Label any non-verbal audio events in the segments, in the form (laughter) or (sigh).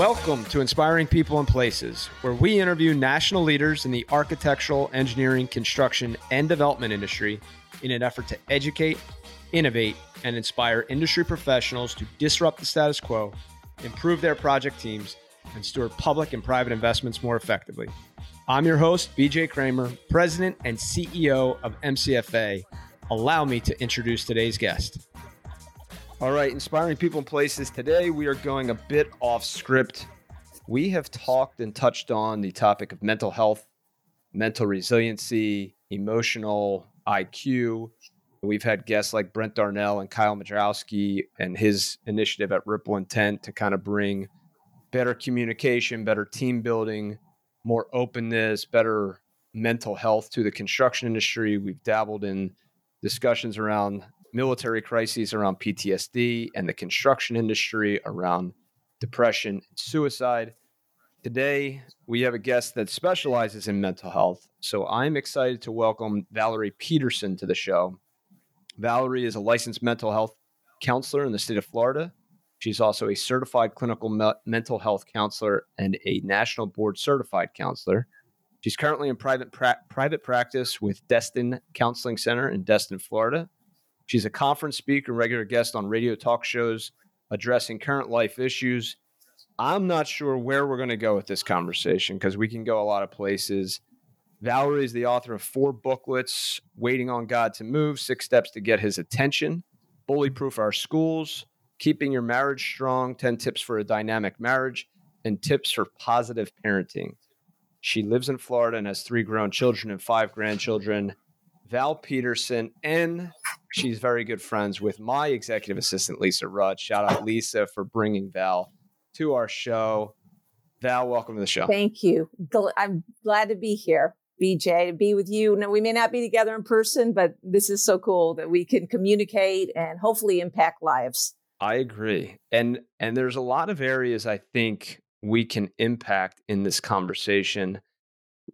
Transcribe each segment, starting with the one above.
Welcome to Inspiring People and Places, where we interview national leaders in the architectural, engineering, construction, and development industry in an effort to educate, innovate, and inspire industry professionals to disrupt the status quo, improve their project teams, and steward public and private investments more effectively. I'm your host, BJ Kraemer, President and CEO of MCFA. Allow me to introduce today's guest. All right, inspiring people and places. Today we are going a bit off script. We have talked and touched on the topic of mental health, mental resiliency, emotional IQ. We've had guests like Brent Darnell and Kyle Madrowski and his initiative at Ripple Intent to kind of bring better communication, better team building, more openness, better mental health to the construction industry. We've dabbled in discussions around military crises around PTSD and the construction industry around depression and suicide. Today, we have a guest that specializes in mental health. So I'm excited to welcome Valerie Peterson to the show. Valerie is a licensed mental health counselor in the state of Florida. She's also a certified clinical me- mental health counselor and a national board certified counselor. She's currently in private pra- private practice with Destin Counseling Center in Destin, Florida. She's a conference speaker and regular guest on radio talk shows addressing current life issues. I'm not sure where we're going to go with this conversation because we can go a lot of places. Valerie is the author of four booklets Waiting on God to Move, Six Steps to Get His Attention, Bullyproof Our Schools, Keeping Your Marriage Strong, 10 Tips for a Dynamic Marriage, and Tips for Positive Parenting. She lives in Florida and has three grown children and five grandchildren. Val Peterson, and she's very good friends with my executive assistant, Lisa Rudd. Shout out, Lisa, for bringing Val to our show. Val, welcome to the show. Thank you. I'm glad to be here, BJ, to be with you. Now, we may not be together in person, but this is so cool that we can communicate and hopefully impact lives. I agree. And and there's a lot of areas I think we can impact in this conversation.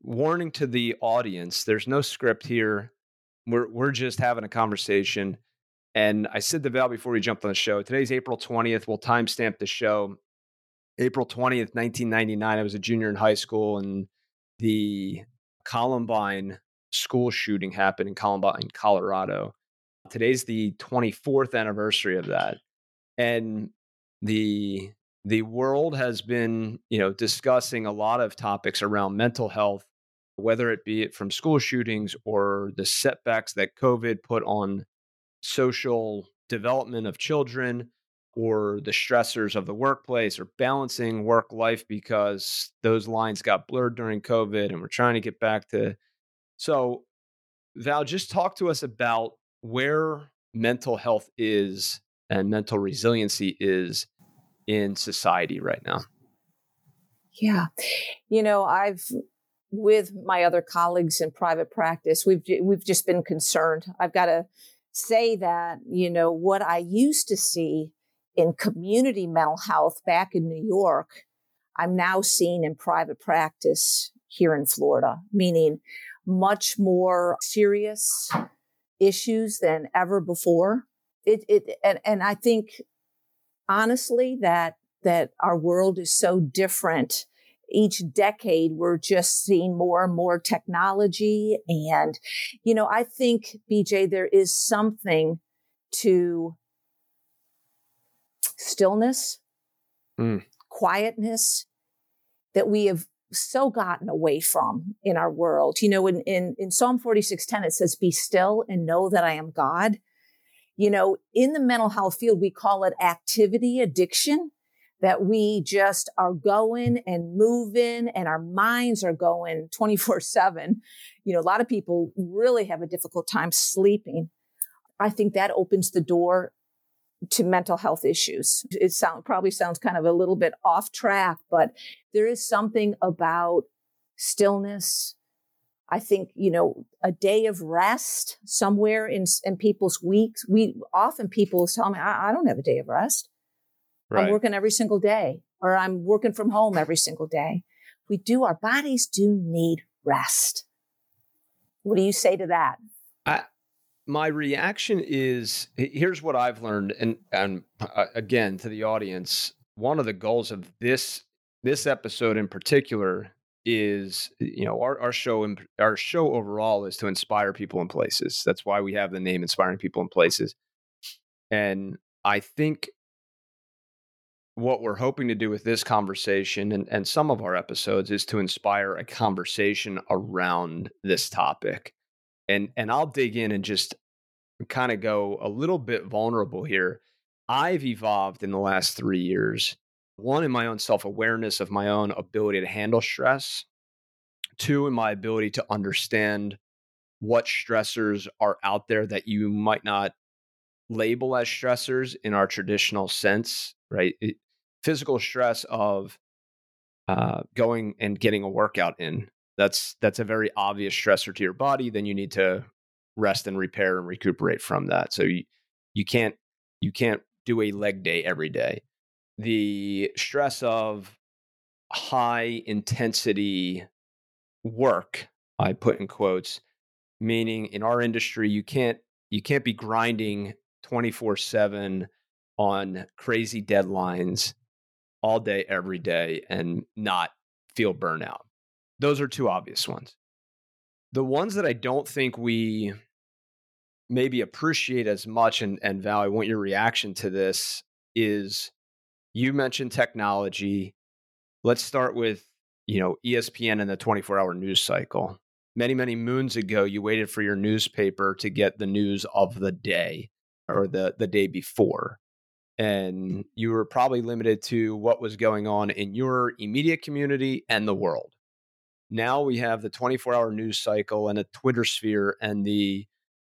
Warning to the audience, there's no script here. We're we're just having a conversation. And I said to Val before we jumped on the show, today's April 20th. We'll timestamp the show. April 20th, 1999. I was a junior in high school and the Columbine school shooting happened in Columbine, Colorado. Today's the 24th anniversary of that and the the world has been you know discussing a lot of topics around mental health whether it be it from school shootings or the setbacks that covid put on social development of children or the stressors of the workplace or balancing work life because those lines got blurred during covid and we're trying to get back to so val just talk to us about where mental health is and mental resiliency is in society right now? Yeah. You know, I've with my other colleagues in private practice, we've we've just been concerned. I've got to say that, you know, what I used to see in community mental health back in New York, I'm now seeing in private practice here in Florida, meaning much more serious issues than ever before it, it and, and I think honestly that that our world is so different each decade we're just seeing more and more technology. And you know i think bj there is something to stillness mm. quietness that we have so gotten away from in our world. You know in, in, in psalm 46.10 it says be still and know that i am god. You know, in the mental health field, we call it activity addiction that we just are going and moving and our minds are going 24 seven. You know, a lot of people really have a difficult time sleeping. I think that opens the door to mental health issues. It sound, probably sounds kind of a little bit off track, but there is something about stillness, I think, you know, a day of rest somewhere in, in people's weeks. We often people tell me, I, I don't have a day of rest. Right. I'm working every single day or I'm working from home every single day. We do, our bodies do need rest. What do you say to that? I, my reaction is here's what I've learned. And, and uh, again, to the audience, one of the goals of this this episode in particular is you know our, our show our show overall is to inspire people in places that's why we have the name inspiring people in places and i think what we're hoping to do with this conversation and, and some of our episodes is to inspire a conversation around this topic. And and i'll dig in and just kind of go a little bit vulnerable here. I've evolved in the last three years one in my own self-awareness of my own ability to handle stress. Two in my ability to understand what stressors are out there that you might not label as stressors in our traditional sense right? It, physical stress of uh, going and getting a workout in that's that's a very obvious stressor to your body then you need to rest and repair and recuperate from that. So you, you can't you can't do a leg day every day. The stress of high intensity work i put in quotes meaning in our industry you can't you can't be grinding 24/7 on crazy deadlines all day every day and not feel burnout those are two obvious ones the ones that i don't think we maybe appreciate as much and and val i want your reaction to this is you mentioned technology. Let's start with, you know, ESPN and the 24 hour news cycle. Many, many moons ago, you waited for your newspaper to get the news of the day or the, the day before. And you were probably limited to what was going on in your immediate community and the world. Now we have the 24 hour news cycle and a Twitter sphere and the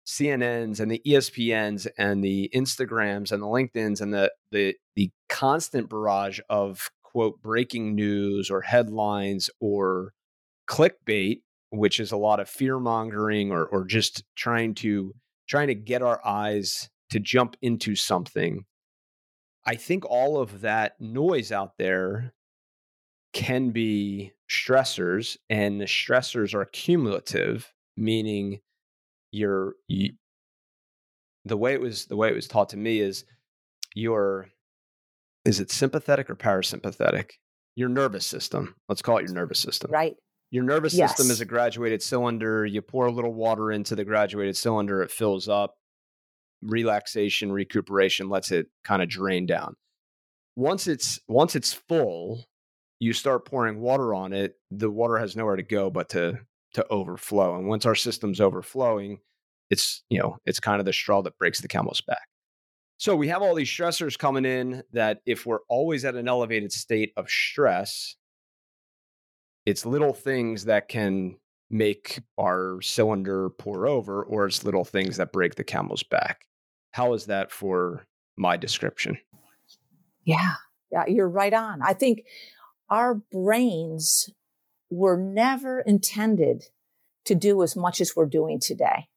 CNNs and the ESPNs and the Instagrams and the LinkedIn's and the the the constant barrage of quote breaking news or headlines or clickbait, which is a lot of fear mongering or or just trying to trying to get our eyes to jump into something. I think all of that noise out there can be stressors, and the stressors are cumulative, meaning you're you, the way it was the way it was taught to me is your is it sympathetic or parasympathetic? Your nervous system. Let's call it your nervous system. Right. Your nervous yes. system is a graduated cylinder. You pour a little water into the graduated cylinder it fills up relaxation recuperation lets it kind of drain down once it's once it's full you start pouring water on it the water has nowhere to go but to to overflow. And once our system's overflowing, it's, you know, it's kind of the straw that breaks the camel's back. So we have all these stressors coming in that if we're always at an elevated state of stress, it's little things that can make our cylinder pour over, or it's little things that break the camel's back. How is that for my description? Yeah, yeah, you're right on. I think our brains were never intended to do as much as we're doing today.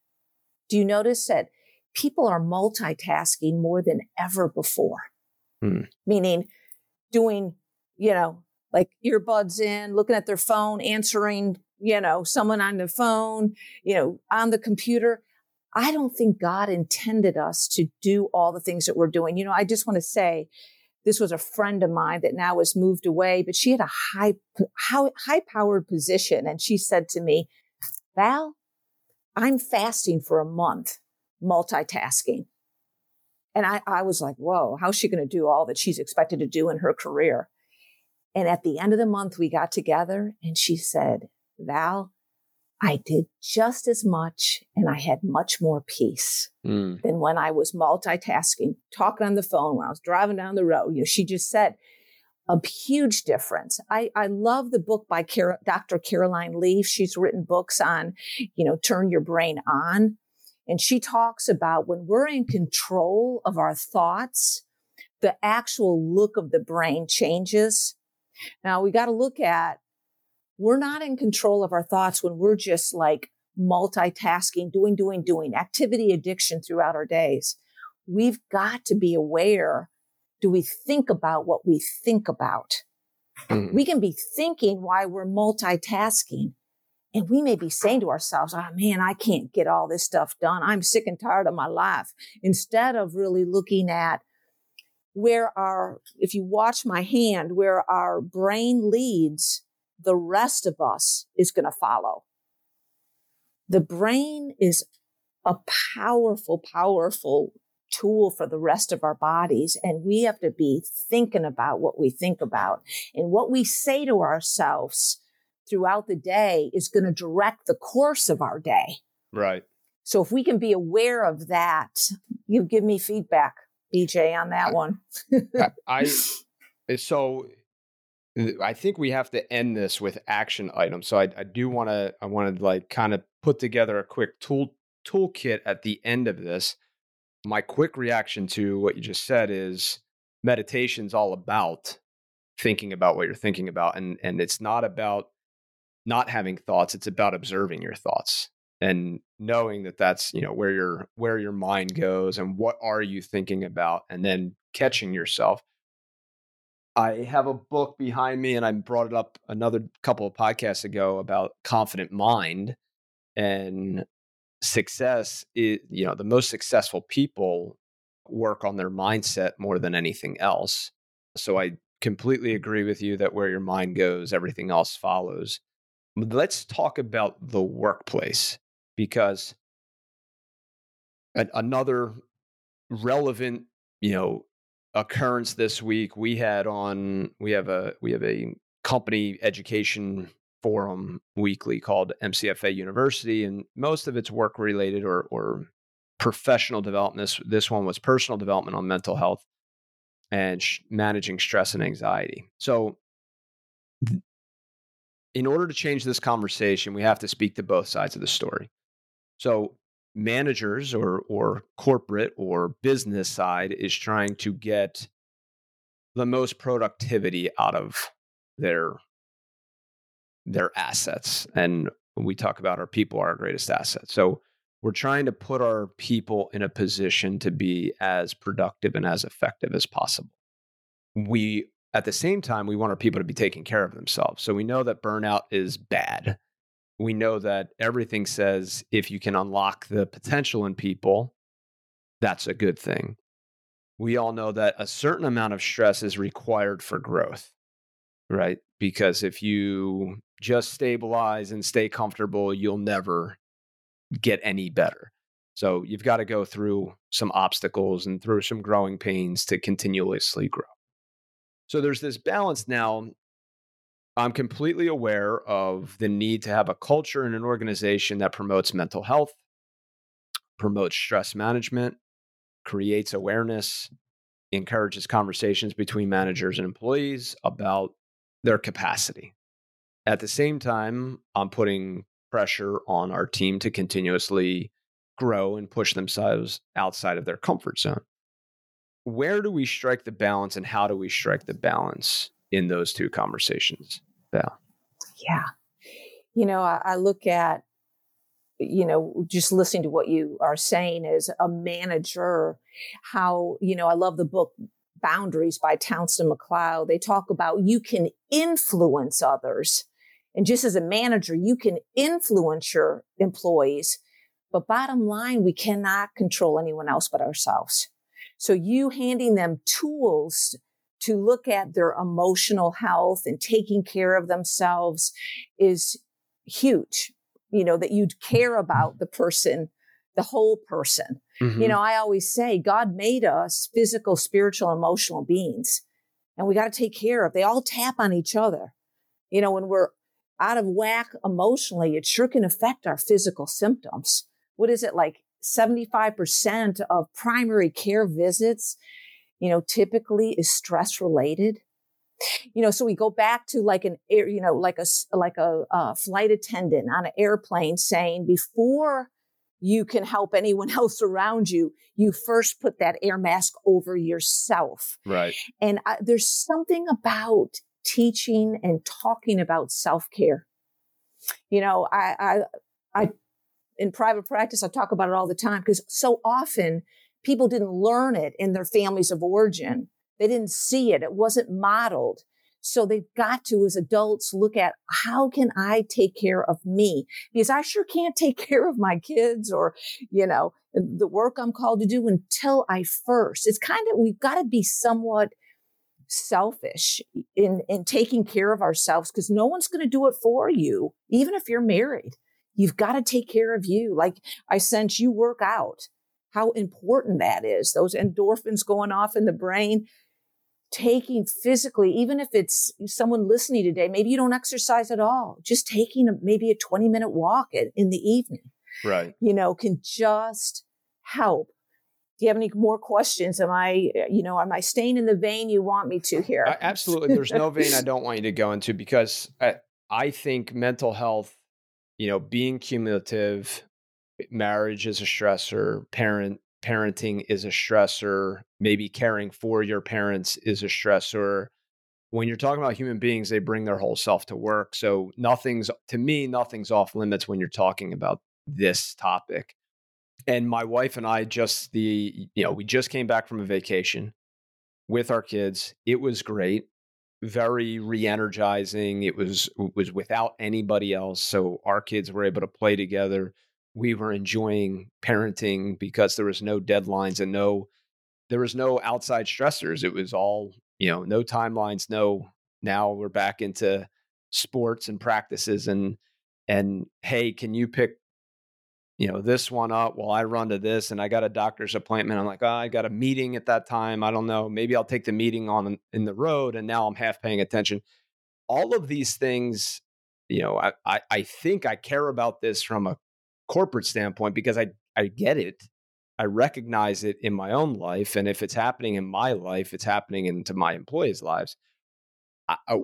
Do you notice that people are multitasking more than ever before? Hmm. Meaning doing, you know, like earbuds in, looking at their phone, answering, you know, someone on the phone, you know, on the computer. I don't think God intended us to do all the things that we're doing. You know, I just want to say this was a friend of mine that now has moved away, but she had a high, high powered position. And she said to me, Val, I'm fasting for a month, multitasking. And I, I was like, whoa, how's she going to do all that she's expected to do in her career? And at the end of the month, we got together and she said, Val, I did just as much and I had much more peace mm. than when I was multitasking, talking on the phone when I was driving down the road. You know, she just said a huge difference. I, I love the book by Car- Dr. Caroline Leaf. She's written books on, you know, turn your brain on. And she talks about when we're in control of our thoughts, the actual look of the brain changes. Now we got to look at we're not in control of our thoughts when we're just like multitasking, doing, doing, doing, activity addiction throughout our days. We've got to be aware. Do we think about what we think about? Mm. We can be thinking why we're multitasking. And we may be saying to ourselves, oh man, I can't get all this stuff done. I'm sick and tired of my life. Instead of really looking at where our, if you watch my hand, where our brain leads, the rest of us is going to follow. The brain is a powerful, powerful tool for the rest of our bodies. And we have to be thinking about what we think about and what we say to ourselves throughout the day is going to direct the course of our day. Right. So if we can be aware of that, you give me feedback, BJ, on that one. I, (laughs) I so I think we have to end this with action items. So I, I do want to I want to like kind of put together a quick tool toolkit at the end of this. My quick reaction to what you just said is meditation's all about thinking about what you're thinking about and and it's not about not having thoughts it's about observing your thoughts and knowing that that's you know where your where your mind goes and what are you thinking about and then catching yourself i have a book behind me and i brought it up another couple of podcasts ago about confident mind and success is you know the most successful people work on their mindset more than anything else. So i completely agree with you that where your mind goes everything else follows. Let's talk about the workplace because another relevant you know occurrence this week we had on we have a we have a company education forum weekly called MCFA University, and most of it's work related or, or professional development. This, this one was personal development on mental health and sh- managing stress and anxiety. So, in order to change this conversation, we have to speak to both sides of the story. So, managers or or corporate or business side is trying to get the most productivity out of their their assets. And we talk about our people are our greatest asset. So we're trying to put our people in a position to be as productive and as effective as possible. We, at the same time, we want our people to be taking care of themselves. So we know that burnout is bad. We know that everything says if you can unlock the potential in people, that's a good thing. We all know that a certain amount of stress is required for growth, right? Because if you just stabilize and stay comfortable, you'll never get any better. So you've got to go through some obstacles and through some growing pains to continuously grow. So there's this balance now. I'm completely aware of the need to have a culture in an organization that promotes mental health, promotes stress management, creates awareness, encourages conversations between managers and employees about their capacity. At the same time, I'm putting pressure on our team to continuously grow and push themselves outside of their comfort zone. Where do we strike the balance and how do we strike the balance in those two conversations, Val? Yeah. You know, I, I look at, you know, just listening to what you are saying as a manager, how, you know, I love the book Boundaries by Townsend McCloud. They talk about you can influence others and just as a manager, you can influence your employees. But bottom line, we cannot control anyone else but ourselves. So you handing them tools to look at their emotional health and taking care of themselves is huge. You know, that you'd care about the person, the whole person. Mm-hmm. You know, I always say God made us physical, spiritual, emotional beings and we got to take care of. They all tap on each other. You know, when we're out of whack emotionally, it sure can affect our physical symptoms. What is it like 75% of primary care visits, you know, typically is stress related. You know, so we go back to like an air, you know, like a, like a, flight attendant on an airplane saying before you can help anyone (laughs) else around you, you first put that air mask over yourself. Right. And I, there's something about teaching and talking about self care. You know, I, I, I, in private practice, I talk about it all the time because so often people didn't learn it in their families of origin. They didn't see it. It wasn't modeled. So they've got to, as adults, look at how can I take care of me? Because I sure can't take (laughs) care of my kids or, you know, the work I'm called to do until I first. It's kind of, we've got to be somewhat selfish in, in taking care of ourselves because no one's going to do it for you, even if you're married. You've got to take care of you. Like I sense you work out, how important that is. Those endorphins going off in the brain, taking physically, even if it's someone listening today, maybe you don't exercise at all, just taking a, maybe a 20 minute walk in, in the evening. Right. You know, can just help do you have any more questions? Am I, you know, am I staying in the vein you want me to here? I, absolutely. There's no vein I don't want you to go into because I, I think mental health, you know, being cumulative, marriage is a stressor, parent parenting is a stressor, maybe caring for your parents is a stressor. When you're talking about human beings, they bring their whole self to work. So nothing's to me, nothing's off limits when you're talking about this topic and my wife and I just the you know we just came back from a vacation with our kids. It was great, very re-energizing. It was was without anybody else, so our kids were able to play together. We were enjoying parenting because there was no deadlines and no there was no outside stressors. It was all you know, no timelines, no. Now we're back into sports and practices and and hey, can you pick you know this one up while I run to this and I got a doctor's appointment. I'm like, oh, I got a meeting at that time. I don't know. Maybe I'll take the meeting on in the road and now I'm half paying attention. All of these things, you know, I, I, I think I care about this from a corporate standpoint because I, I get it. I recognize it in my own life. And if it's happening in my life, it's happening into my employees' lives. I, I,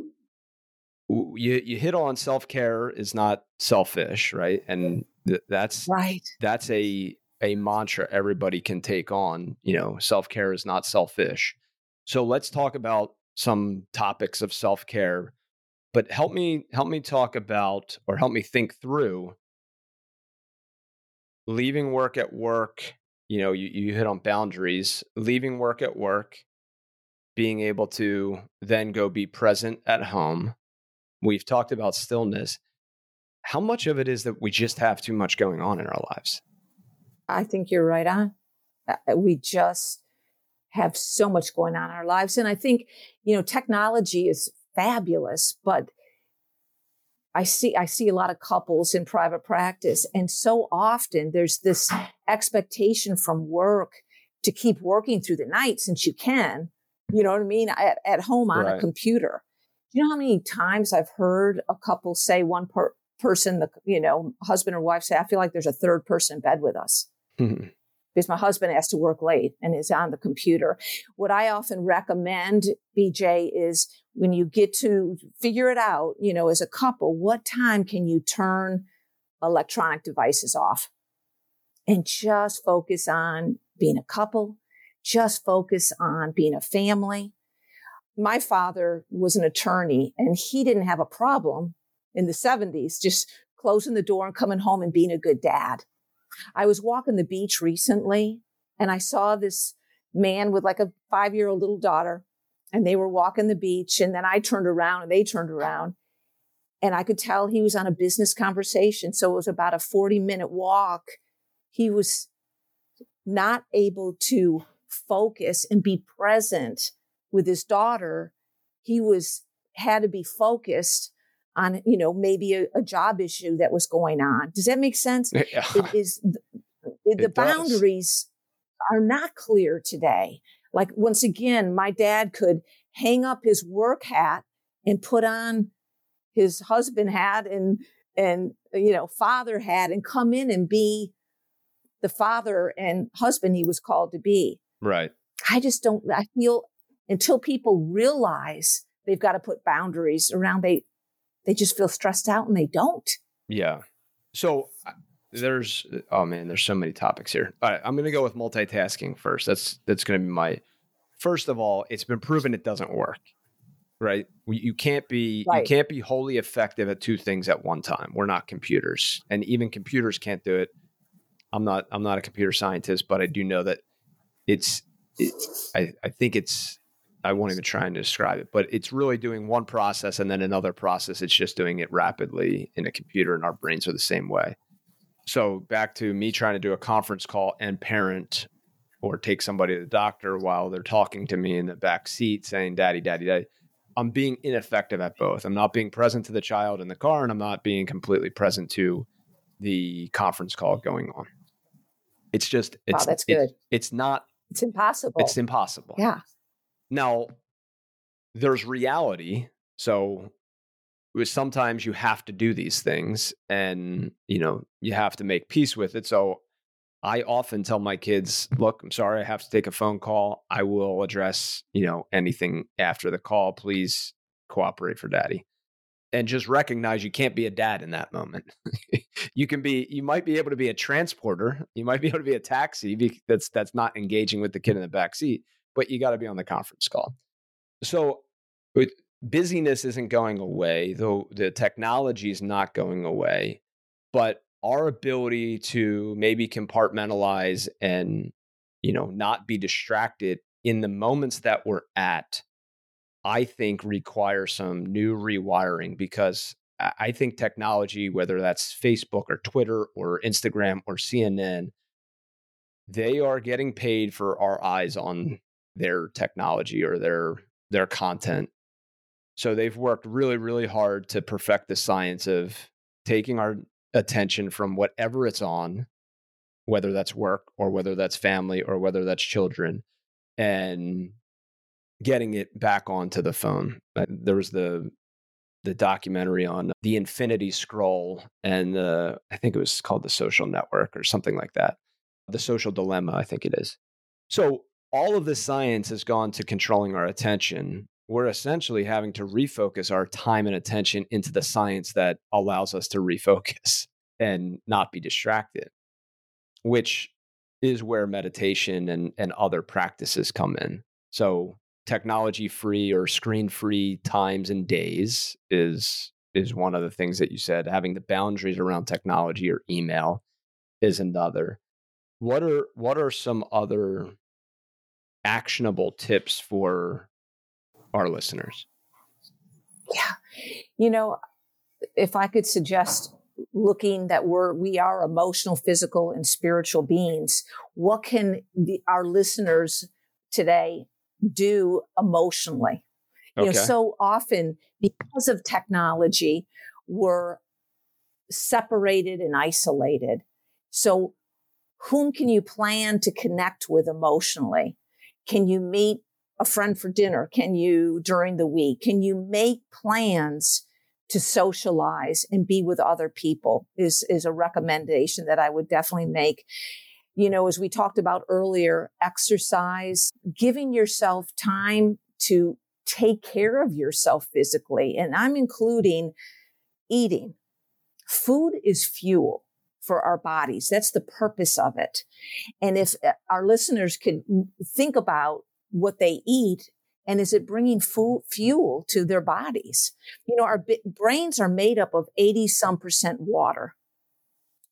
you, you hit on self care is not selfish, right? And that's right. That's a a mantra everybody can take on. You know, self care is not selfish. So let's talk about some topics of self care. But help me help me talk about or help me think through leaving work at work. You know, you, you hit on boundaries. Leaving work at work, being able to then go be present at home. We've talked about stillness how much of it is that we just have too much going on in our lives? I think you're right on. Uh, uh, we just have so much going on in our lives. And I think, you know, technology is fabulous, but I see I see a lot of couples in private practice and so often there's this expectation from work to keep working through the night since you can, you know what I mean, at, at home on right. a computer. You know how many times I've heard a couple say one per, person, the you know husband or wife say, I feel like there's a third person in bed with us. Mm-hmm. Because my husband has to work late and is on the computer. What I often recommend, BJ, is when you get to figure it out, you know, as a couple, what time can you turn electronic devices off and just focus on being a couple, just focus on being a family. My father was an attorney and he didn't have a problem in the 70s, just closing the door and coming home and being a good dad. I was walking the beach recently and I saw this man with like a five year old little daughter and they were walking the beach. And then I turned around and they turned around and I could tell he was on a business conversation. So it was about a 40 minute walk. He was not able to focus and be present with his daughter. He was had to be focused on, you know, maybe a, a job issue that was going on. Does that make sense? (laughs) Yeah. It is the, the boundaries are not clear today. Like once again, my dad could hang up his work hat and put on his husband hat and and you know father hat and come in and be the father and husband he was called to be. Right. I just don't I feel until people realize they've got to put boundaries around they they just feel stressed out and they don't. Yeah. So there's oh man, there's so many topics here. All right, I'm going to go with multitasking first. That's that's going to be my first of all. It's been proven it doesn't work. Right? You can't be right. you can't be wholly effective at two things at one time. We're not computers, and even computers can't do it. I'm not I'm not a computer scientist, but I do know that it's it, I I think it's I won't even try and describe it, but it's really doing one process and then another process. It's just doing it rapidly in a computer, and our brains are the same way. So back to me trying to do a conference call and parent or take somebody to the doctor while they're talking to me in the back seat saying, Daddy, Daddy, Daddy. I'm being ineffective at both. I'm not being present to the child in the car and I'm not being completely present to the conference call going on. It's just it's wow, that's good. It, it's not it's impossible. It's impossible. Yeah. Now there's reality. So sometimes you have to do these things and you know you have to make peace with it so i often tell my kids look i'm sorry i have to take a phone call. I will address you know anything after the call. Please cooperate for daddy. And just recognize you can't be a dad in that moment. (laughs) You can be you might be able to be a transporter. You might be able to be a taxi that's that's not engaging with the kid in the back seat but you got to be on the conference call. So busyness isn't going away, though the technology is not going away, but our ability to maybe compartmentalize and you know not be distracted in the moments that we're at i think require some new rewiring because i think technology whether that's facebook or twitter or instagram or cnn they are getting paid for our eyes on their technology or their their content so they've worked really, really hard to perfect the science of taking our attention from whatever it's on, whether that's work or whether that's family or whether that's children, and getting it back onto the phone. There was the the documentary on the infinity scroll and the I think it was called the social network or something like that. The social dilemma, I think it is. So all of the science has gone to controlling our attention. We're essentially having to refocus our time and attention into the science that allows us to refocus (laughs) and not be distracted, which is where meditation and, and other practices come in. So technology free or screen free times and days is is one of the things that you said. Having the boundaries around technology or email is another. What are what are some other actionable tips for our listeners? Yeah. You know, if I could suggest looking that we're we are emotional physical and spiritual beings what can the, our listeners today do emotionally okay. you know so often because of technology we're separated and isolated so whom can you plan to connect with emotionally can you meet a friend for dinner? Can you during the week? Can you make plans to socialize and be with other people is, is a recommendation that I would definitely make. You know, as we talked about earlier, exercise, giving yourself time to take care of yourself physically. And I'm including eating. Food is fuel for our bodies. That's the purpose of it. And if uh, our listeners could think about what they eat and is it bringing fuel to their bodies you know our b- brains are made up of 80 some percent water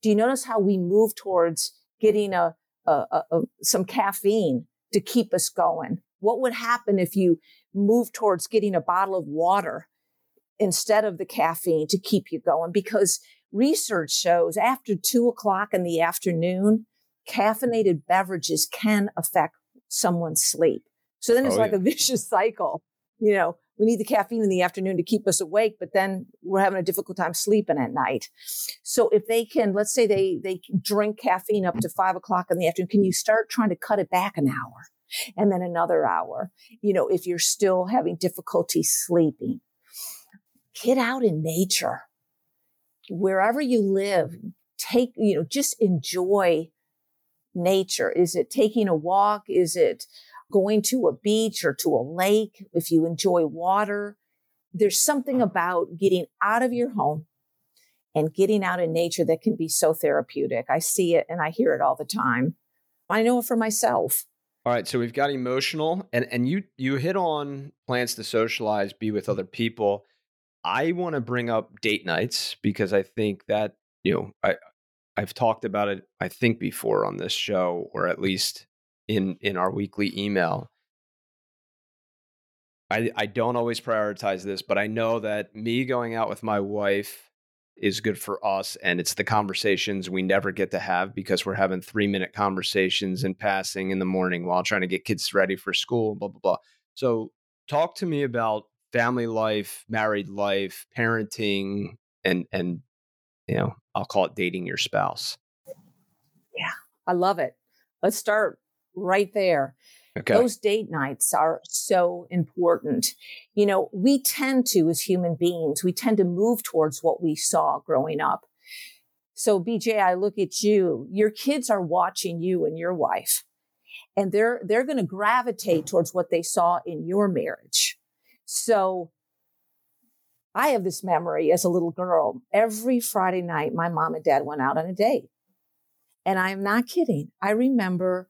do you notice how we move towards getting a, a, a, a some caffeine to keep us going what would happen if you move towards getting a bottle of water instead of the caffeine to keep you going because research shows after two o'clock in the afternoon caffeinated beverages can affect someone's sleep so then it's oh, like yeah. a vicious cycle. You know, we need the caffeine in the afternoon to keep us awake, but then we're having a difficult time sleeping at night. So if they can, let's say they they drink caffeine up to five o'clock in the afternoon, can you start trying to cut it back an hour and then another hour? You know, if you're still having difficulty sleeping, get out in nature. Wherever you live, take, you know, just enjoy nature. Is it taking a walk? Is it going to a beach or to a lake, if you enjoy water, there's something about getting out of your home and getting out in nature that can be so therapeutic. I see it and I hear it all the time. I know it for myself. All right, so we've got emotional and and you you hit on plans to socialize, be with other people. I want to bring up date nights because I think that, you know, I I've talked about it I think before on this show or at least in in our weekly email I, I don't always prioritize this, but I know that me going out with my wife is good for us. And it's the conversations we never get to have because we're having three minute conversations and passing in the morning while trying to get kids ready for school, blah, blah, blah. So, talk to me about family life, married life, parenting, and, and, you know, I'll call it dating your spouse. Yeah, I love it. Let's start right there. Okay. Those date nights are so important. You know, we tend to, as human beings, we tend to move towards what we saw growing up. So, BJ, I look at you, your kids are watching you and your wife, and they're, they're going to gravitate towards what they saw in your marriage. So, I have this memory as a little girl. Every Friday night, my mom and dad went out on a date. And I'm not kidding. I remember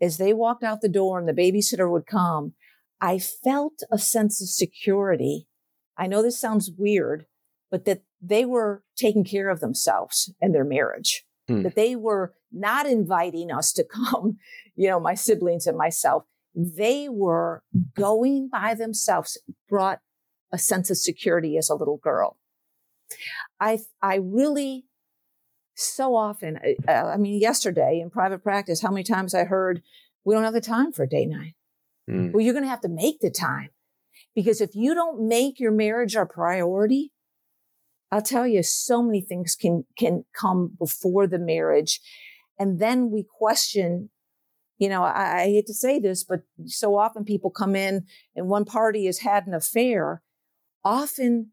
as they walked out the door and the babysitter would come, I felt a sense of security. I know this sounds weird, but that they were taking care of themselves and their marriage, hmm. that they were not inviting us to (laughs) come, you know, my siblings and myself. They were going by themselves, brought a sense of security as a little girl. I, I really so often, uh, I mean, yesterday in private practice, how many times I heard, we don't have the time for a day night. Mm. Well, you're going to have to make the time because if you don't make your marriage a priority, I'll tell you, so many things can, can come before the marriage. And then we question, you know, I, I hate to say this, but so often people come in and one party has had an affair. Often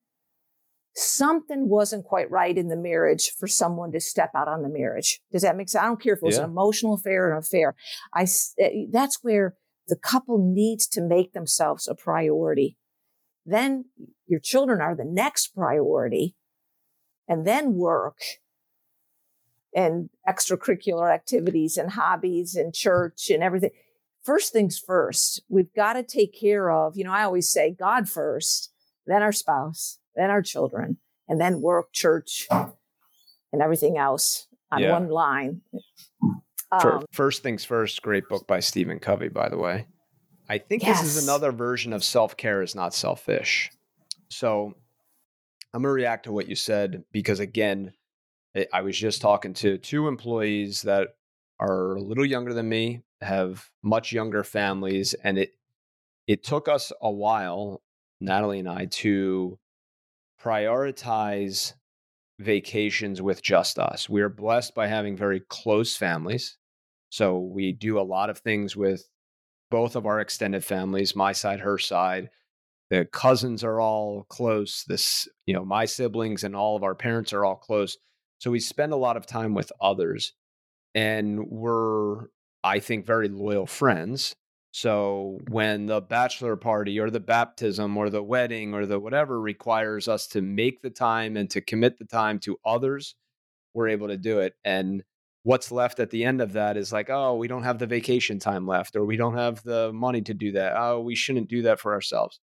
something wasn't quite right in the marriage for someone to step out on the marriage. Does that make sense? I don't care if it was yeah. an emotional affair or an affair. I, eh, that's where the couple needs to make themselves a priority. Then your children are the next priority and then work and extracurricular activities and hobbies and church and everything. First things first, we've got to take care of, you know, I always say God first, then our spouse, then our children, and then work, church, and everything else on yeah. one line. Um, first things first, great book by Stephen Covey, by the way. I think yes. this is another version of self care is not selfish. So I'm going to react to what you said because, again, I was just talking to two employees that are a little younger than me, have much younger families, and it it took us a while, Natalie and I, to prioritize vacations with just us. We are blessed by having very close families. So we do a lot of things with both of our extended families, my side, her side. The cousins are all close. This, you know, my siblings and all of our parents are all close. So we spend a lot of time with others. And we're, I think, very loyal friends. So when the bachelor party or the baptism or the wedding or the whatever requires us to make the time and to commit the time to others, we're able to do it. And what's left at the end of that is like, oh, we don't have the vacation time left or we don't have the money to do that. Oh, we shouldn't do that for ourselves.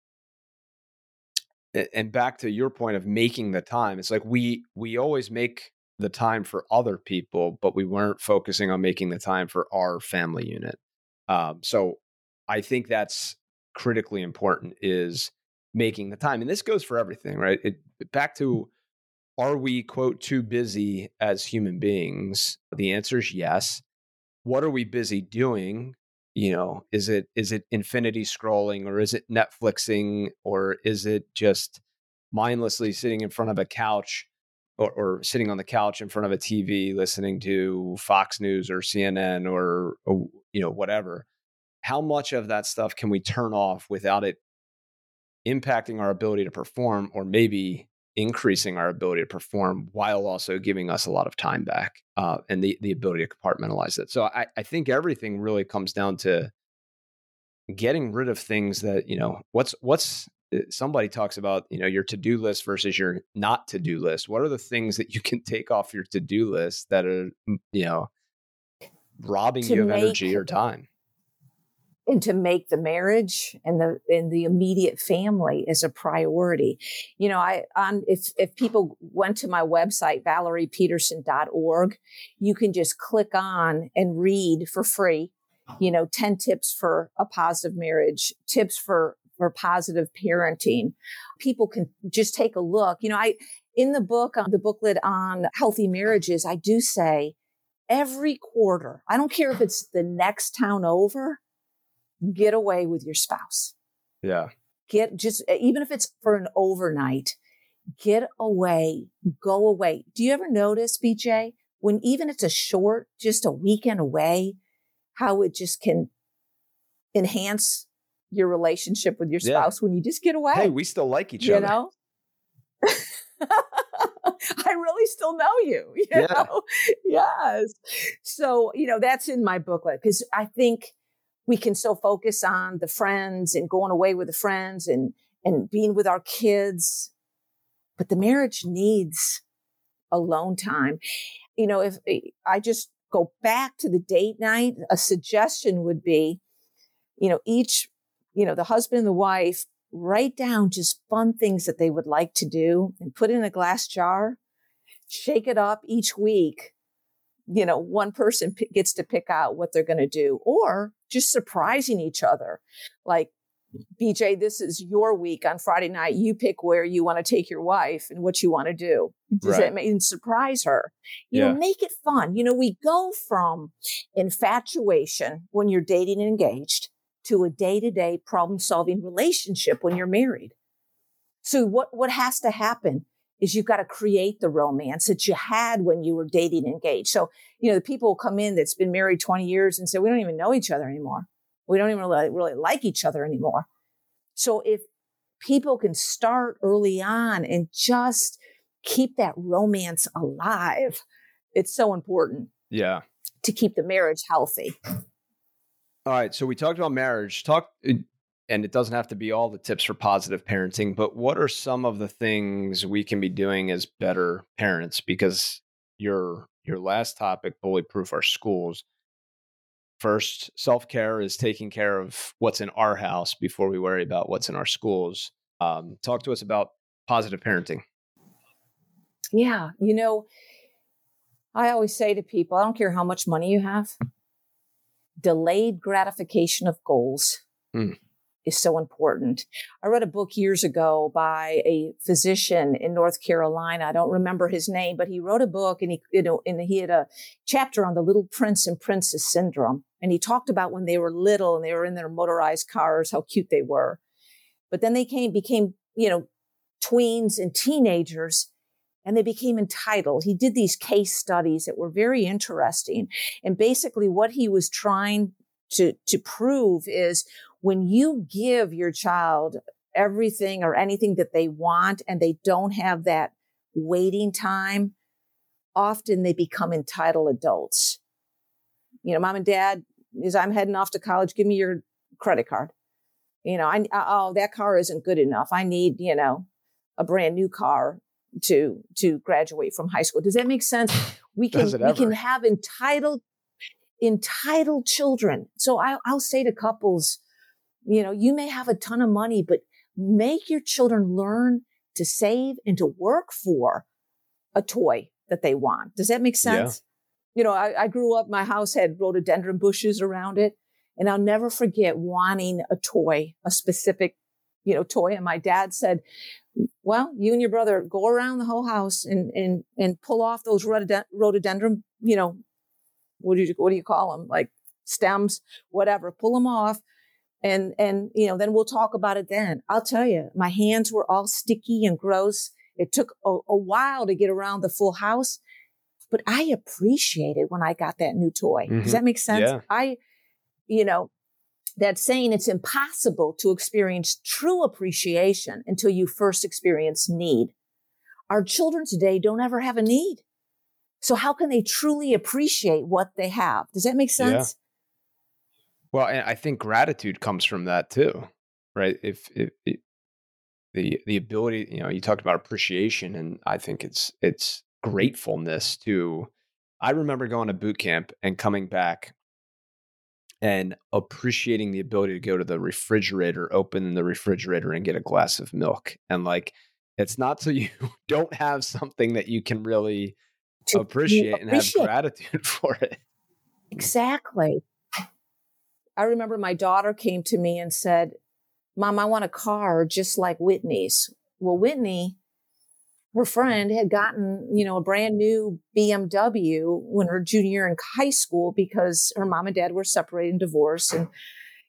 And back to your point of making the time, it's like we we always make the time for other people, but we weren't focusing on making the time for our family unit. Um, so I think that's critically important is making the time. And this goes for everything, right? It, back mm. to are we, quote, too busy as human beings? The answer is yes. What are we busy doing? You know, is it is it infinity scrolling or is it Netflixing or is it just mindlessly sitting in front of a couch or, or, sitting on the couch in front of a TV listening to Fox News or CNN or, or you know whatever? how much of that stuff can we turn off without it impacting our ability to perform or maybe increasing our ability to perform while also giving us a lot of time back uh, and the, the ability to compartmentalize it. So I, I think everything really comes down to getting rid of things that, you know, what's, what's, Uh, somebody talks about, you know, your to-do list versus your not to-do list. What are the things that you can take off your to-do list that are, you know, robbing you of make, energy or time? and to make the marriage and the and the immediate family as a priority. You know, I on if if people went to my website valeriepeterson.org, you can just click on and read for free, you know, 10 tips for a positive marriage, tips for for positive parenting. People can just take a look. You know, I, in the book, um, the booklet on healthy marriages, I do say every quarter, I don't care if it's the next town over, get away with your spouse. Yeah. Get just, even if it's for an overnight, get away, go away. Do you ever notice, BJ, when even it's a short, just a weekend away, how it just can enhance your relationship with your spouse yeah. when you just get away? Hey, we still like each you other. You know? (laughs) I really still know you. (laughs) you yeah. Know? Yes. So, you know, that's in my booklet because I think we can so focus on the friends and going away with the friends and, and being with our kids. But the marriage needs alone time. You know, if eh, I just go back to the date night, a suggestion would be, you know, each, you know, the husband and the wife write down just fun things that they would like to do and put in a glass jar, shake it up each week. You know, one person p- gets to pick out what they're going to do or just surprising each other. Like, BJ, this is your week on Friday night. You pick where you want to take your wife and what you want to do. Does right. that mean surprise her? You yeah. know, make it fun. You know, we go from infatuation when you're dating and engaged to a day to day problem solving relationship when you're married. So what, what has to happen is you've got to create the romance that you had when you were dating and engaged. So, you know, the people come in that's been married 20 years and say, we don't even know each other anymore. We don't even really, really like each other anymore. So if people can start early on and just keep that romance alive, it's so important. Yeah. To keep the marriage healthy. All right. So we talked about marriage. Talk, uh, and it doesn't have to be all the tips for positive parenting, but what are some of the things we can be doing as better parents? Because your your last topic, bullyproof our schools. First, self care is taking care of what's in our house before we worry about what's in our schools. Um, talk to us about positive parenting. Yeah, you know, I always say to people, I don't care how much money you have, delayed gratification of goals mm. is so important. I read a book years ago by a physician in North Carolina. I don't remember his name, but he wrote a book and he, you know, and he had a chapter on the little prince and princess syndrome. And he talked about when they were little and they were in their motorized cars, how cute they were. But then they came, became, you know, tweens and teenagers and they became entitled. He did these case studies that were very interesting. And basically what he was trying to, to prove is when you give your child everything or anything that they want and they don't have that waiting time, often they become entitled adults. You know, mom and dad, as I'm heading off to college, give me your credit card. You know, I, oh, that car isn't good enough. I need, you know, a brand new car to to graduate from high school. Does that make sense? We (sighs) can we can have entitled entitled children. So I, I'll say to couples, you know, you may have a ton of money, but make your children learn to save and to work for a toy that they want. Does that make sense? Yeah. You know, I, I grew up, my house had rhododendron bushes around it. And I'll never forget wanting a toy, a specific, you know, toy. And my dad said, well, you and your brother go around the whole house and and and pull off those rhododendron, you know, what do you what do you call them? Like stems, whatever. Pull them off, and and you know, then we'll talk about it. Then I'll tell you, my hands were all sticky and gross. It took a, a while to get around the full house, but I appreciated when I got that new toy. Mm-hmm. Does that make sense? Yeah. I, you know, that saying it's impossible to experience true appreciation until you first experience need. Our children today don't ever have a need. So how can they truly appreciate what they have? Does that make sense? Yeah. Well, and I think gratitude comes from that too, right? If, if, if the the ability, you know, you talked about appreciation, and I think it's it's gratefulness to. I remember going to boot camp and coming back and appreciating the ability to go to the refrigerator, open the refrigerator and get a glass of milk. And like, it's not so (laughs) you don't have something that you can really to appreciate and have gratitude (laughs) for it. Exactly. I remember my daughter came to me and said, Mom, I want a car just like Whitney's. Well, Whitney, her friend had gotten, you know, a brand new BMW when her junior year in high school because her mom and dad were separated and divorced. And,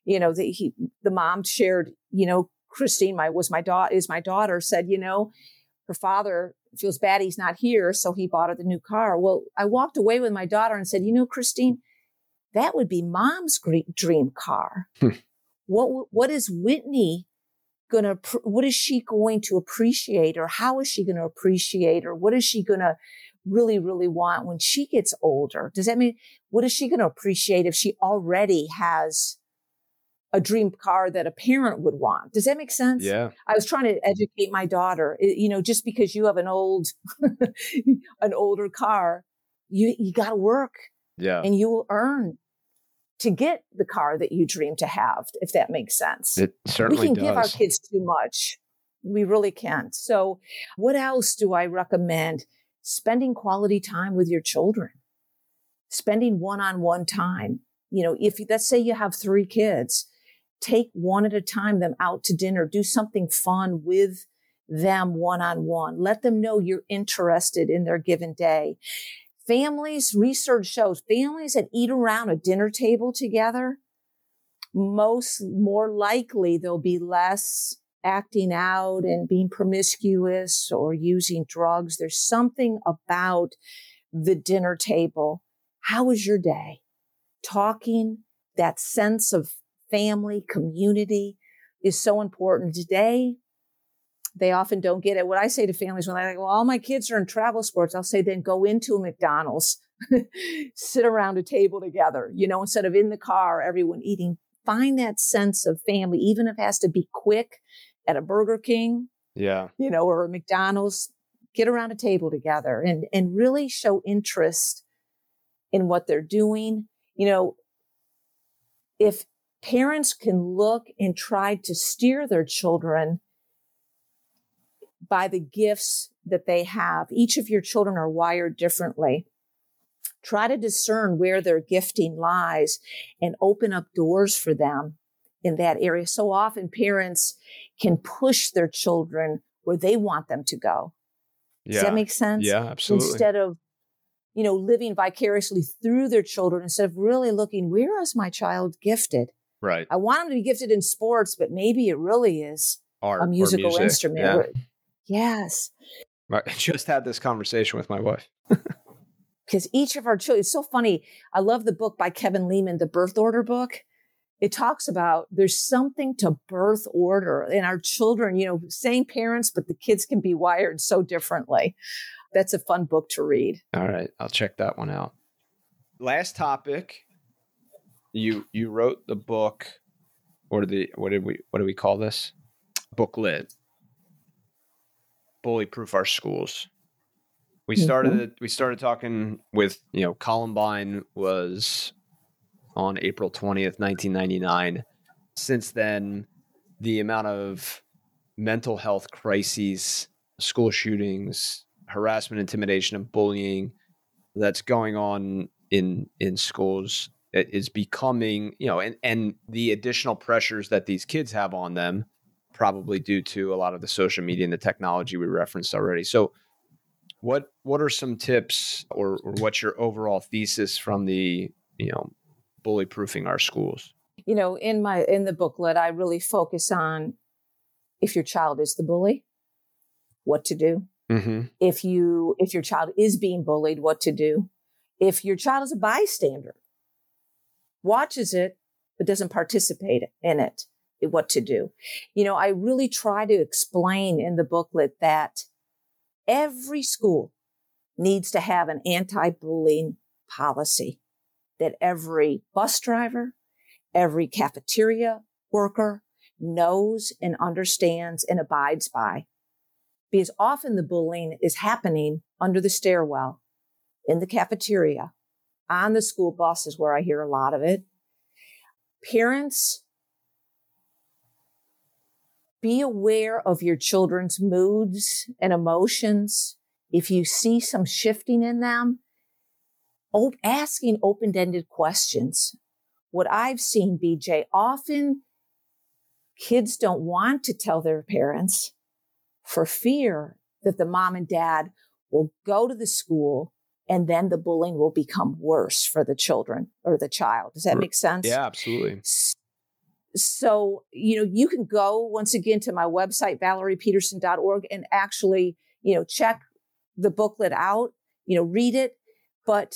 you know, the, he, the mom shared, you know, Christine, my was my daughter is my daughter said, you know, her father feels bad he's not here, so he bought her the new car. Well, I walked away with my daughter and said, you know, Christine, that would be mom's dream car. Hmm. what what is Whitney going to what is she going to appreciate or how is she going to appreciate or what is she going to really really want when she gets older? Does that mean what is she going to appreciate if she already has a dream car that a parent would want. Does that make sense? Yeah. I was trying to educate my daughter. You know, just because you have an old, (laughs) an older car, you you got to work. Yeah. And you will earn to get the car that you dream to have, if that makes sense. It certainly We can does. give our kids too much. We really can't. So, what else do I recommend? Spending quality time with your children, spending one on one time. You know, if let's say you have three kids, take one at a time them out to dinner, do something fun with them one on one. Let them know you're interested in their given day. Families, research shows families that eat around a dinner table together, most more likely they'll be less acting out and being promiscuous or using drugs. There's something about the dinner table. How was your day? Talking, that sense of family, community is so important. Today, they often don't get it. What I say to families when they're like, well, all my kids are in travel sports, I'll say, then go into a McDonald's, (laughs) sit around a table together, you know, instead of in the car, everyone eating. Find that sense of family, even if it has to be quick at a Burger King, yeah, you know, or a McDonald's. Get around a table together and and really show interest in what they're doing. You know, if parents can look and try to steer their children by the gifts that they have. Each of your children are wired differently. Try to discern where their gifting lies and open up doors for them in that area. So often parents can push their children where they want them to go. Does yeah. that make sense? Yeah, absolutely. Instead of, you know, living vicariously through their children, instead of really looking, where is my child gifted? Right. I want them to be gifted in sports, but maybe it really is Art a musical music. instrument. Yeah. Yes. (laughs) I just had this conversation with my wife. Because each of our children, it's so funny. I love the book by Kevin Leman, the birth order book. It talks about there's something to birth order in our children, you know, same parents, but the kids can be wired so differently. That's a fun book to read. All right, I'll check that one out. Last topic. You you wrote the book or the what did we what do we call this? Booklet. Bully proof our schools. We started Mhm. we started talking with, you know, Columbine was on April 20th, 1999. Since then, the amount of mental health crises, school shootings, harassment, intimidation, and bullying that's going on in in schools is becoming, you know, and and the additional pressures that these kids have on them, probably due to a lot of the social media and the technology we referenced already. So, what what are some tips, or, or what's your overall thesis from the you know bully proofing our schools? You know, in my in the booklet, I really focus on if your child is the bully, what to do. Mm-hmm. If you if your child is being bullied, what to do. If your child is a bystander, watches it but doesn't participate in it, what to do. You know, I really try to explain in the booklet that every school needs to have an anti-bullying policy that every bus driver, every cafeteria worker knows and understands and abides by. Because often the bullying is happening under the stairwell, in the cafeteria, on the school bus is where I hear a lot of it. Parents, be aware of your children's moods and emotions. If you see some shifting in them, op- asking open ended questions. What I've seen, BJ, often kids don't want to tell their parents for fear that the mom and dad will go to the school and then the bullying will become worse for the children or the child. Does that make sense? Yeah, absolutely. So, you know, you can go once again to my website, valeriepeterson.org, and actually, you know, check the booklet out, you know, read it. But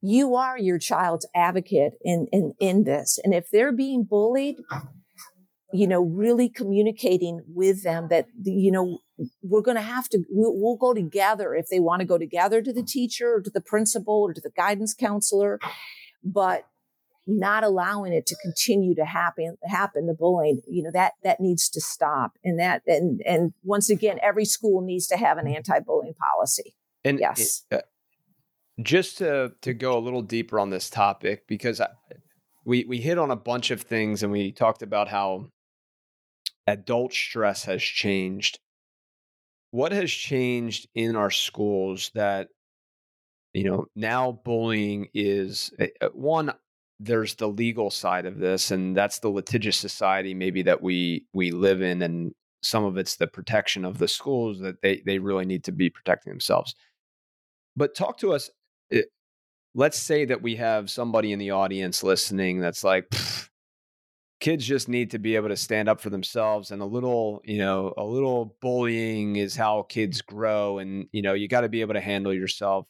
you are your child's advocate in, in, in this. And if they're being bullied, you know, really communicating with them that, you know, we're going to have to, we'll, we'll, go together if they want to go together to the teacher or to the principal or to the guidance counselor, but not allowing it to continue to happen, happen, the bullying, you know, that, that needs to stop. And that, and, and once again, every school needs to have an anti-bullying policy. And yes. It, uh, just to, to go a little deeper on this topic, because I, we, we hit on a bunch of things and we talked about how adult stress has changed. What has changed in our schools that, you know, now bullying is eh, eh, one, there's the legal side of this, and that's the litigious society maybe that we we live in, and some of it's the protection of the schools that they they really need to be protecting themselves. But talk to us. It, let's say that we have somebody in the audience listening that's like, kids just need to be able to stand up for themselves and a little you know a little bullying is how kids grow and you know you got to be able to handle yourself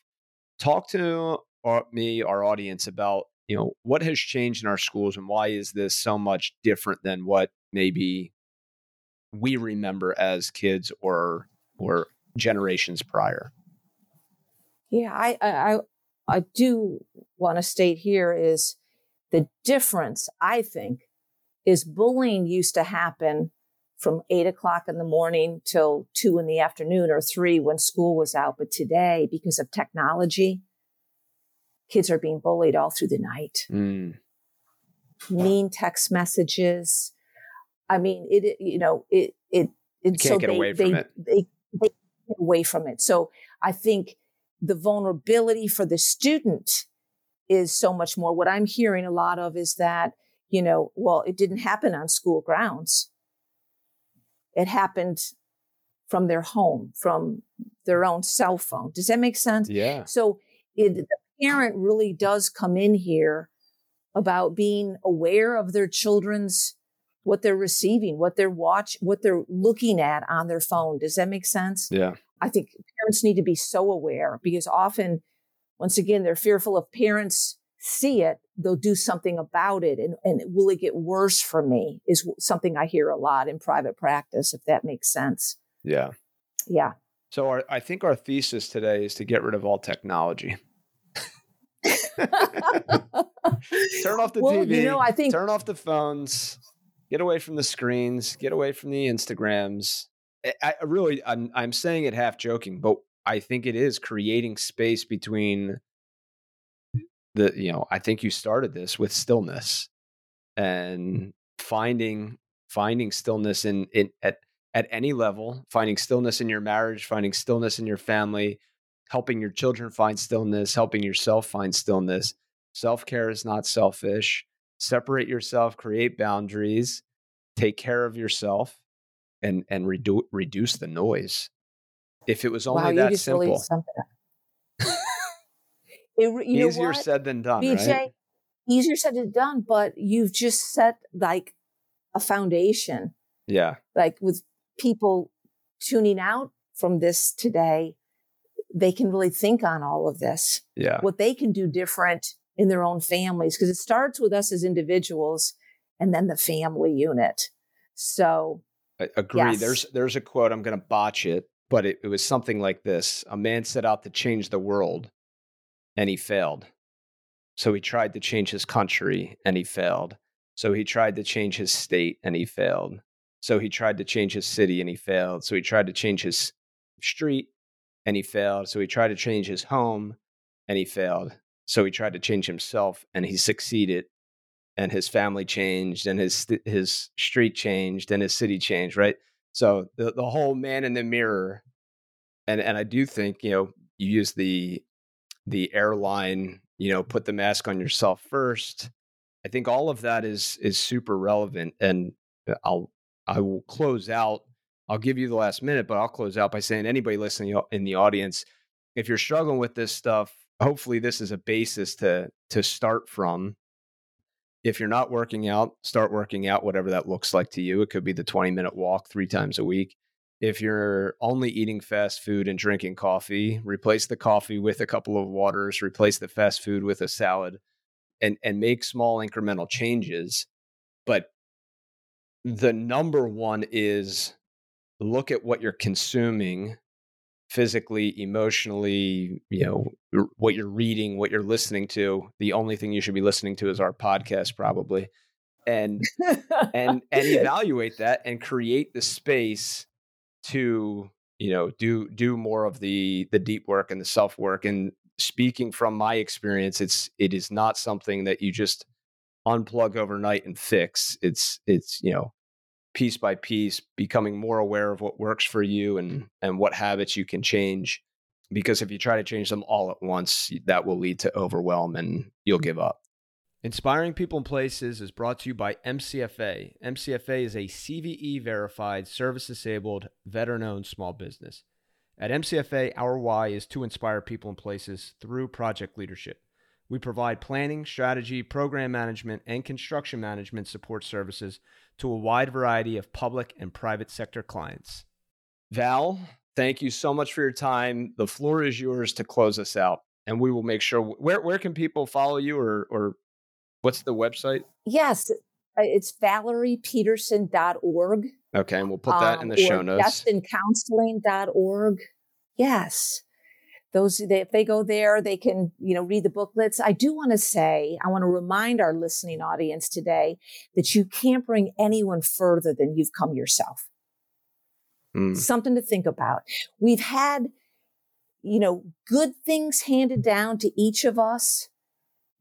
talk to our, me our audience about you know what has changed in our schools and why is this so much different than what maybe we remember as kids or or generations prior yeah i i i do want to state here is the difference i think is bullying used to happen from eight o'clock in the morning till two in the afternoon or three when school was out. But today, because of technology, kids are being bullied all through the night. Mm. Mean text messages. I mean, it, you know, it, it, it so they, away they, it. They, they get away from it. So I think the vulnerability for the student is so much more. What I'm hearing a lot of is that you know, well, it didn't happen on school grounds. It happened from their home, from their own cell phone. Does that make sense? Yeah. So it, the parent really does come in here about being aware of their children's what they're receiving, what they're watch, what they're looking at on their phone. Does that make sense? Yeah. I think parents need to be so aware because often, once again, they're fearful of parents see it, they'll do something about it. And, and will it get worse for me is something I hear a lot in private practice, if that makes sense. Yeah. Yeah. So our, I think our thesis today is to get rid of all technology. (laughs) turn off the well, TV. You know, I think turn off the phones. Get away from the screens. Get away from the Instagrams. I, I really, I'm, I'm saying it half joking, but I think it is creating space between the you know i think you started this with stillness and finding finding stillness in, in at at any level finding stillness in your marriage finding stillness in your family helping your children find stillness helping yourself find stillness self-care is not selfish separate yourself create boundaries take care of yourself and and redu- reduce the noise if it was only wow, that simple it, easier said than done, BJ, right? Easier said than done, but you've just set like a foundation. Yeah. Like with people tuning out from this today, they can really think on all of this. Yeah. What they can do different in their own families, because it starts with us as individuals and then the family unit. So I agree. Yes. There's there's a quote, I'm gonna botch it, but it, it was something like this. A man set out to change the world and he failed. So he tried to change his country and he failed. So he tried to change his state and he failed. So he tried to change his city and he failed. So he tried to change his street and he failed. So he tried to change his home and he failed. So he tried to change himself and he succeeded. And his family changed and his his street changed and his city changed, right? So the the whole man in the mirror and and I do think, you know, you use the the airline, you know, put the mask on yourself first. I think all of that is is super relevant and uh, I'll I will close out. I'll give you the last minute, but I'll close out by saying anybody listening in the audience, if you're struggling with this stuff, hopefully this is a basis to to start from. If you're not working out, start working out, whatever that looks like to you. It could be the 20 minute walk three times a week. If you're only eating fast food and drinking coffee, replace the coffee with a couple of waters, replace the fast food with a salad, and, and make small incremental changes. But the number one is look at what you're consuming physically, emotionally, you know, what you're reading, what you're listening to. The only thing you should be listening to is our podcast, probably. And and (laughs) and evaluate that and create the space to, you know, do do more of the the deep work and the self work. And speaking from my experience, it's it is not something that you just unplug overnight and fix. It's it's, you know, piece by piece becoming more aware of what works for you and and what habits you can change because if you try to change them all at once that will lead to overwhelm and you'll give up. Inspiring people and places is brought to you by mcfa mcfa is a cve verified service disabled veteran owned small business. At mcfa our why is to inspire people and places through project leadership. We provide planning, strategy, program management, and construction management support services to a wide variety of public and private sector clients. Val, thank you so much for your time. The floor is yours to close us out, and we will make sure. Where where can people follow you, or or what's the website? Yes, uh, it's valeriepeterson.org. Okay, and we'll put that um, in the show notes. DestinCounseling.org. Yes those if they go there they can you know read the booklets. I do want to say i want to remind our listening audience today that you can't bring anyone further than you've come yourself. Mm. something to think about. We've had you know good things handed down to each of us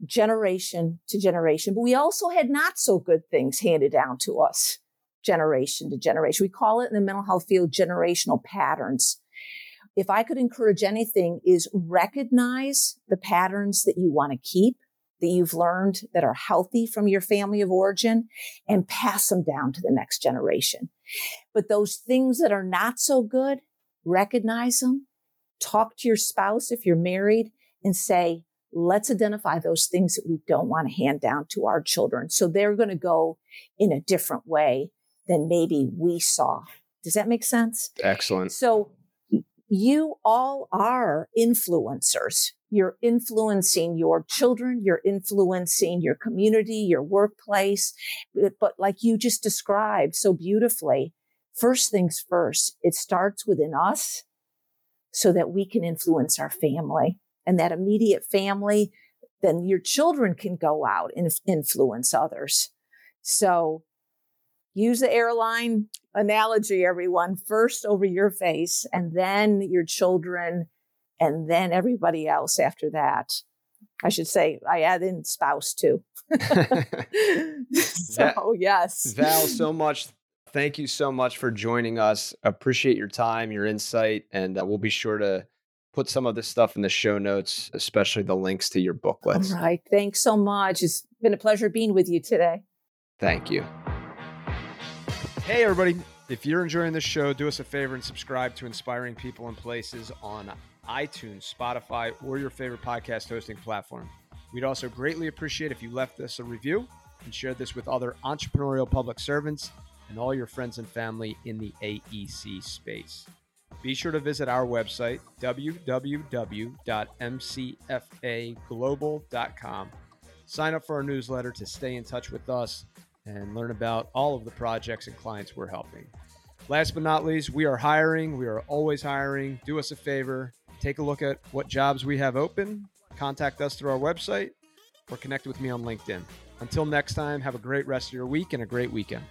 generation to generation but we also had not so good things handed down to us generation to generation. We call it in the mental health field generational patterns if I could encourage anything is recognize the patterns that you want to keep, that you've learned that are healthy from your family of origin and pass them down to the next generation. But those things that are not so good, recognize them, talk to your spouse if you're married and say, let's identify those things that we don't want to hand down to our children. So they're going to go in a different way than maybe we saw. Does that make sense? Excellent. So you all are influencers. You're influencing your children. You're influencing your community, your workplace. Eh, but like you just described so beautifully, first things first, it starts within us so that we can influence our family and that immediate family. Then your children can go out and influence others. So use the airline analogy, everyone. First over your face, and then your children, and then everybody else after that. I should say, I add in spouse too. (laughs) so, yes. Val, so much. Thank you so much for joining us. Appreciate your time, your insight, and uh, we'll be sure to put some of this stuff in the show notes, especially the links to your booklets. All right. Thanks so much. It's been a pleasure being with you today. Thank you. Hey, everybody. If you're enjoying this show, do us a favor and subscribe to Inspiring People and Places on iTunes, Spotify, or your favorite podcast hosting platform. We'd also greatly appreciate if you left us a review and shared this with other entrepreneurial public servants and all your friends and family in the AEC space. Be sure to visit our website, www.mcfaglobal.com. Sign up for our newsletter to stay in touch with us and learn about all of the projects and clients we're helping. Last but not least, we are hiring. We are always hiring. Do us a favor, take a look at what jobs we have open, contact us through our website, or connect with me on LinkedIn. Until next time, have a great rest of your week and a great weekend.